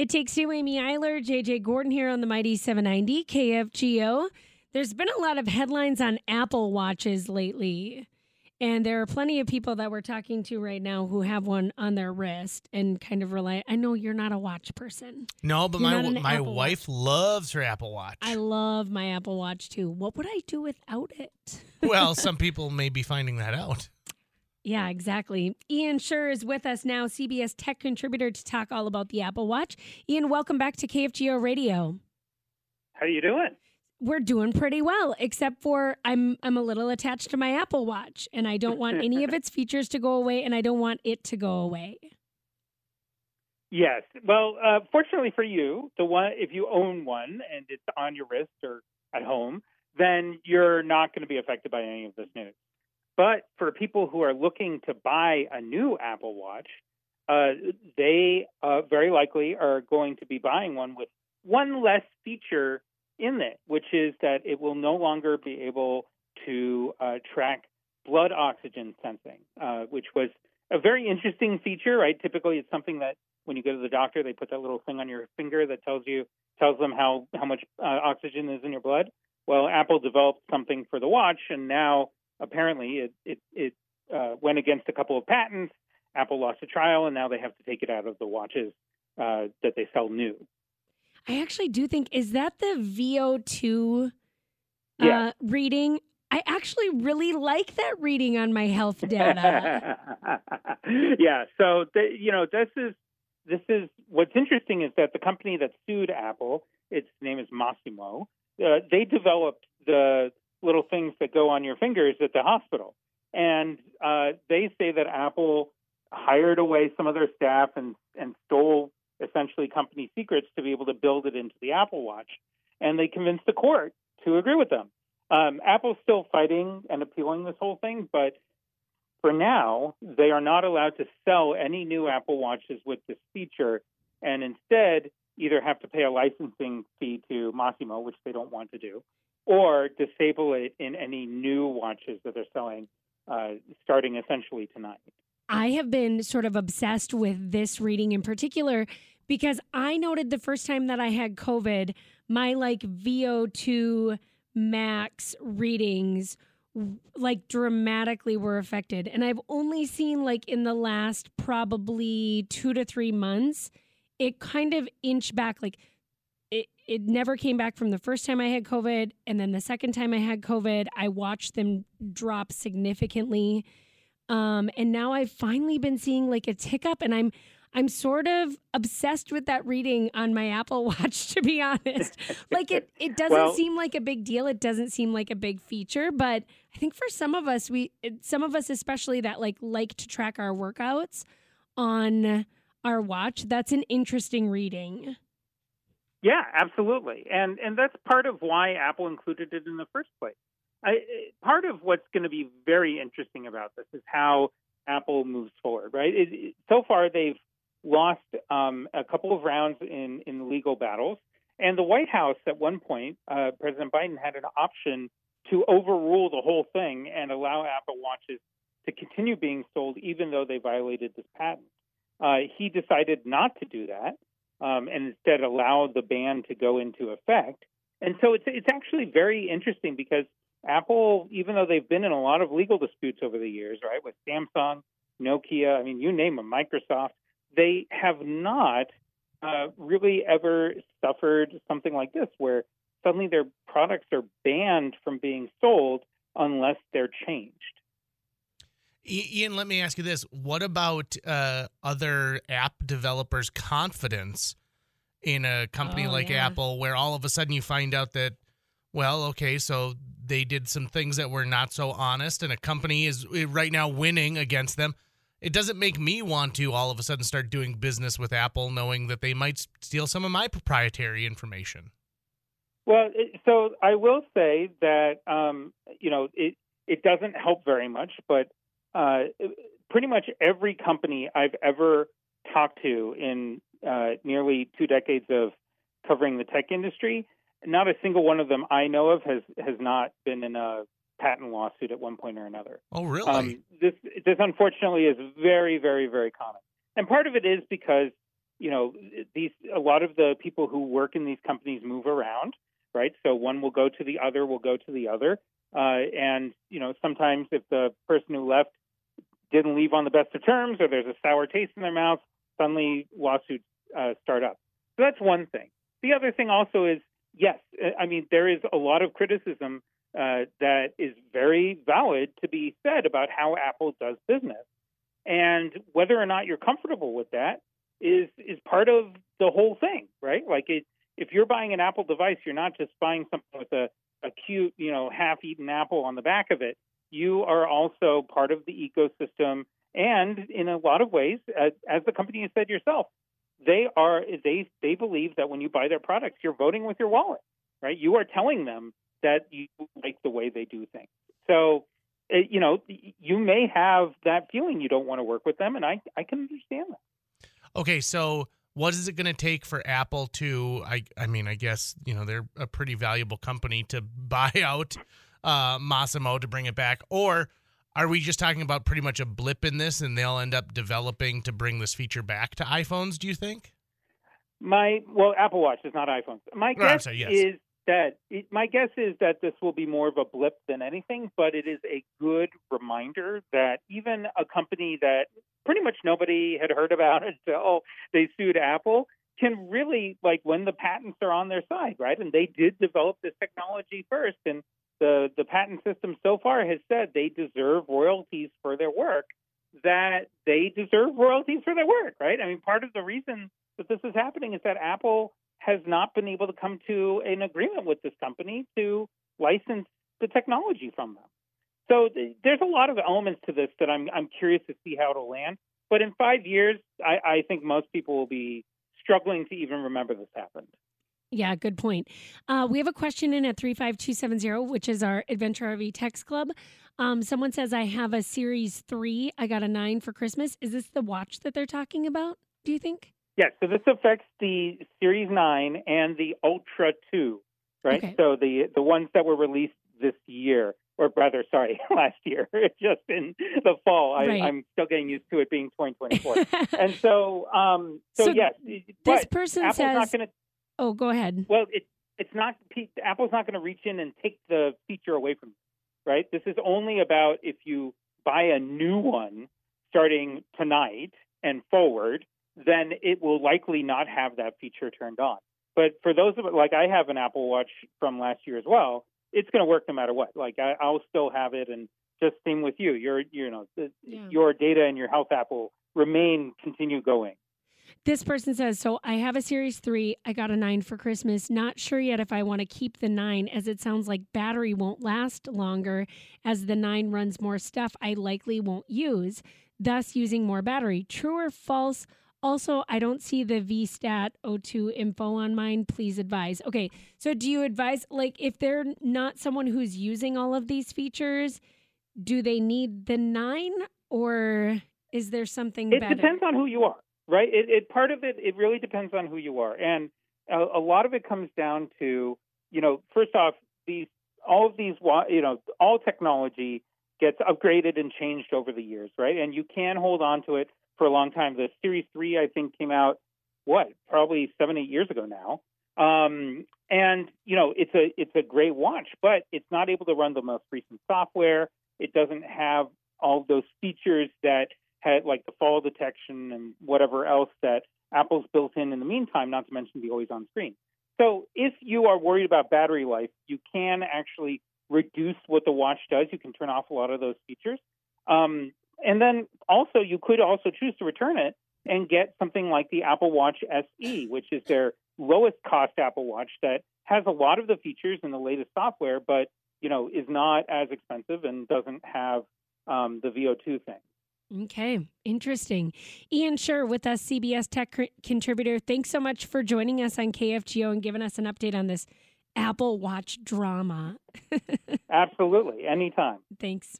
It takes you, Amy Eiler, JJ Gordon here on the Mighty 790 KFGO. There's been a lot of headlines on Apple Watches lately. And there are plenty of people that we're talking to right now who have one on their wrist and kind of rely. I know you're not a watch person. No, but You're my my Apple wife loves her Apple Watch. I love my Apple Watch too. What would I do without it? well, some people may be finding that out. Yeah, exactly. Ian Sherr is with us now, CBS tech contributor, to talk all about the Apple Watch. Ian, welcome back to KFGO Radio. How are you doing? We're doing pretty well, except for I'm I'm a little attached to my Apple Watch, and I don't want any of its features to go away, and I don't want it to go away. Yes. Well, uh, fortunately for you, the one if you own one and it's on your wrist or at home, then you're not going to be affected by any of this news. But for people who are looking to buy a new Apple Watch, uh, they uh, very likely are going to be buying one with one less feature in it, which is that it will no longer be able to uh, track blood oxygen sensing, uh, which was a very interesting feature, right? Typically, it's something that when you go to the doctor, they put that little thing on your finger that tells you tells them how how much uh, oxygen is in your blood. Well, Apple developed something for the watch, and now apparently it it, it uh, went against a couple of patents. Apple lost a trial, and now they have to take it out of the watches uh, that they sell new. I actually do think is that the VO2 uh, Yeah. reading. I actually really like that reading on my health data. yeah. So the, you know, this is this is what's interesting is that the company that sued Apple, its name is Masimo. Uh, they developed the little things that go on your fingers at the hospital, and uh, they say that Apple hired away some of their staff and and stole essentially company secrets to be able to build it into the Apple Watch, and they convinced the court to agree with them. Um, Apple's still fighting and appealing this whole thing, but for now, they are not allowed to sell any new Apple Watches with this feature, and instead either have to pay a licensing fee to Masimo, which they don't want to do, or disable it in any new watches that they're selling, uh, starting essentially tonight. I have been sort of obsessed with this reading in particular because I noted the first time that I had COVID, my like VO2 max readings like dramatically were affected. And I've only seen like in the last probably two to three months, it kind of inch back. Like it, never came back from the first time I had COVID. And then the second time I had COVID, I watched them drop significantly. Um, and now I've finally been seeing like a tick up, and I'm I'm sort of obsessed with that reading on my Apple Watch, to be honest. like it it doesn't Well- seem like a big deal. It doesn't seem like a big feature, but I think for some of us, we some of us especially that like like to track our workouts on our watch, that's an interesting reading. Yeah, absolutely, and and that's part of why Apple included it in the first place. I, part of what's going to be very interesting about this is how Apple moves forward. Right, it, it- so far they've lost um, a couple of rounds in in legal battles, and the White House at one point, uh, President Biden had an option to overrule the whole thing and allow Apple watches to continue being sold even though they violated this patent. Uh, he decided not to do that um, and instead allow the ban to go into effect. And so it's it's actually very interesting because Apple, even though they've been in a lot of legal disputes over the years, right, with Samsung, Nokia, I mean, you name them, Microsoft, they have not uh, really ever suffered something like this, where suddenly their products are banned from being sold unless they're changed. I- Ian, let me ask you this: What about uh, other app developers' confidence in a company Oh, like yeah. Apple, where all of a sudden you find out that, well, okay, so they did some things that were not so honest, and a company is uh, right now winning against them. It doesn't make me want to all of a sudden start doing business with Apple, knowing that they might steal some of my proprietary information. Well, it, so I will say that um, you know it it doesn't help very much, but uh, pretty much every company I've ever talked to in uh, nearly two decades of covering the tech industry, not a single one of them I know of has has not been in a patent lawsuit at one point or another. Oh, really? Um, this this unfortunately is very, very, very common, and part of it is because you know, these a lot of the people who work in these companies move around, right? So one will go to the other, will go to the other, uh, and you know, sometimes if the person who left didn't leave on the best of terms, or there's a sour taste in their mouth, suddenly lawsuits uh, start up. So that's one thing. The other thing also is yes, I mean there is a lot of criticism uh, that is very valid to be said about how Apple does business, and whether or not you're comfortable with that is is part of the whole thing, right? Like it, if you're buying an Apple device, you're not just buying something with a, a cute, you know, half-eaten apple on the back of it. You are also part of the ecosystem, and in a lot of ways, as, as the company has said yourself, they are they they believe that when you buy their products, you're voting with your wallet, right? You are telling them that you like the way they do things. So, eh, you know, you may have that feeling you don't want to work with them, and I I can understand that. Okay, so what is it going to take for Apple to? I I mean, I guess you know they're a pretty valuable company to buy out uh, Masimo to bring it back, or are we just talking about pretty much a blip in this, and they'll end up developing to bring this feature back to iPhones? Do you think? My well, Apple Watch is not iPhones. My guess sorry, yes. is that it, my guess is that this will be more of a blip than anything, but it is a good reminder that even a company that pretty much nobody had heard about until they sued Apple can really like when the patents are on their side, right? And they did develop this technology first, and the the patent system so far has said they deserve royalties for their work. That they deserve royalties for their work, right? I mean, part of the reason that this is happening is that Apple has not been able to come to an agreement with this company to license the technology from them. So th- there's a lot of elements to this that I'm I'm curious to see how it'll land. But in five years, I, I think most people will be struggling to even remember this happened. Yeah, good point. Uh, we have a question in at 35270, which is our Adventure RV Text Club. Um, someone says, I have a Series 3. I got a 9 for Christmas. Is this the watch that they're talking about, do you think? Yes, so this affects the Series 9 and the Ultra 2, right? Okay. So the the ones that were released this year, or rather, sorry, last year, it's just in the fall. I, Right. I'm still getting used to it being 2024. and so, um, so, So yes, this person Apple's says, not going to. Oh, go ahead. Well, it, it's not. Apple's not going to reach in and take the feature away from you, right? This is only about if you buy a new one starting tonight and forward, then it will likely not have that feature turned on. But for those of it, like I have an Apple Watch from last year as well, it's going to work no matter what. Like I, I'll still have it, and just same with you. Your, you know, the, Yeah. your data and your health app will remain continue going. This person says, So I have a Series 3. I got a 9 for Christmas. Not sure yet if I want to keep the 9, as it sounds like battery won't last longer as the 9 runs more stuff I likely won't use, thus using more battery. True or false? Also, I don't see the VStat O2 info on mine. Please advise. Okay, so do you advise, like, if they're not someone who's using all of these features, do they need the 9 or is there something It better? depends on who you are, right? It, it part of it it really depends on who you are, and a, a lot of it comes down to you know first off these all of these you know all technology gets upgraded and changed over the years, right? And you can hold on to it for a long time. The Series Three I think came out what probably seven eight years ago now. Um, and you know it's a it's a great watch, but it's not able to run the most recent software. It doesn't have all those features that had like fall detection and whatever else that Apple's built in in the meantime, not to mention the always on screen. So if you are worried about battery life, you can actually reduce what the watch does. You can turn off a lot of those features. Um, and then also you could also choose to return it and get something like the Apple Watch SE, which is their lowest cost Apple Watch that has a lot of the features and the latest software, but you know is not as expensive and doesn't have um, the VO2 thing. Okay, interesting. Ian Sherr with us, CBS Tech contributor. Thanks so much for joining us on KFGO and giving us an update on this Apple Watch drama. Absolutely, anytime. Thanks.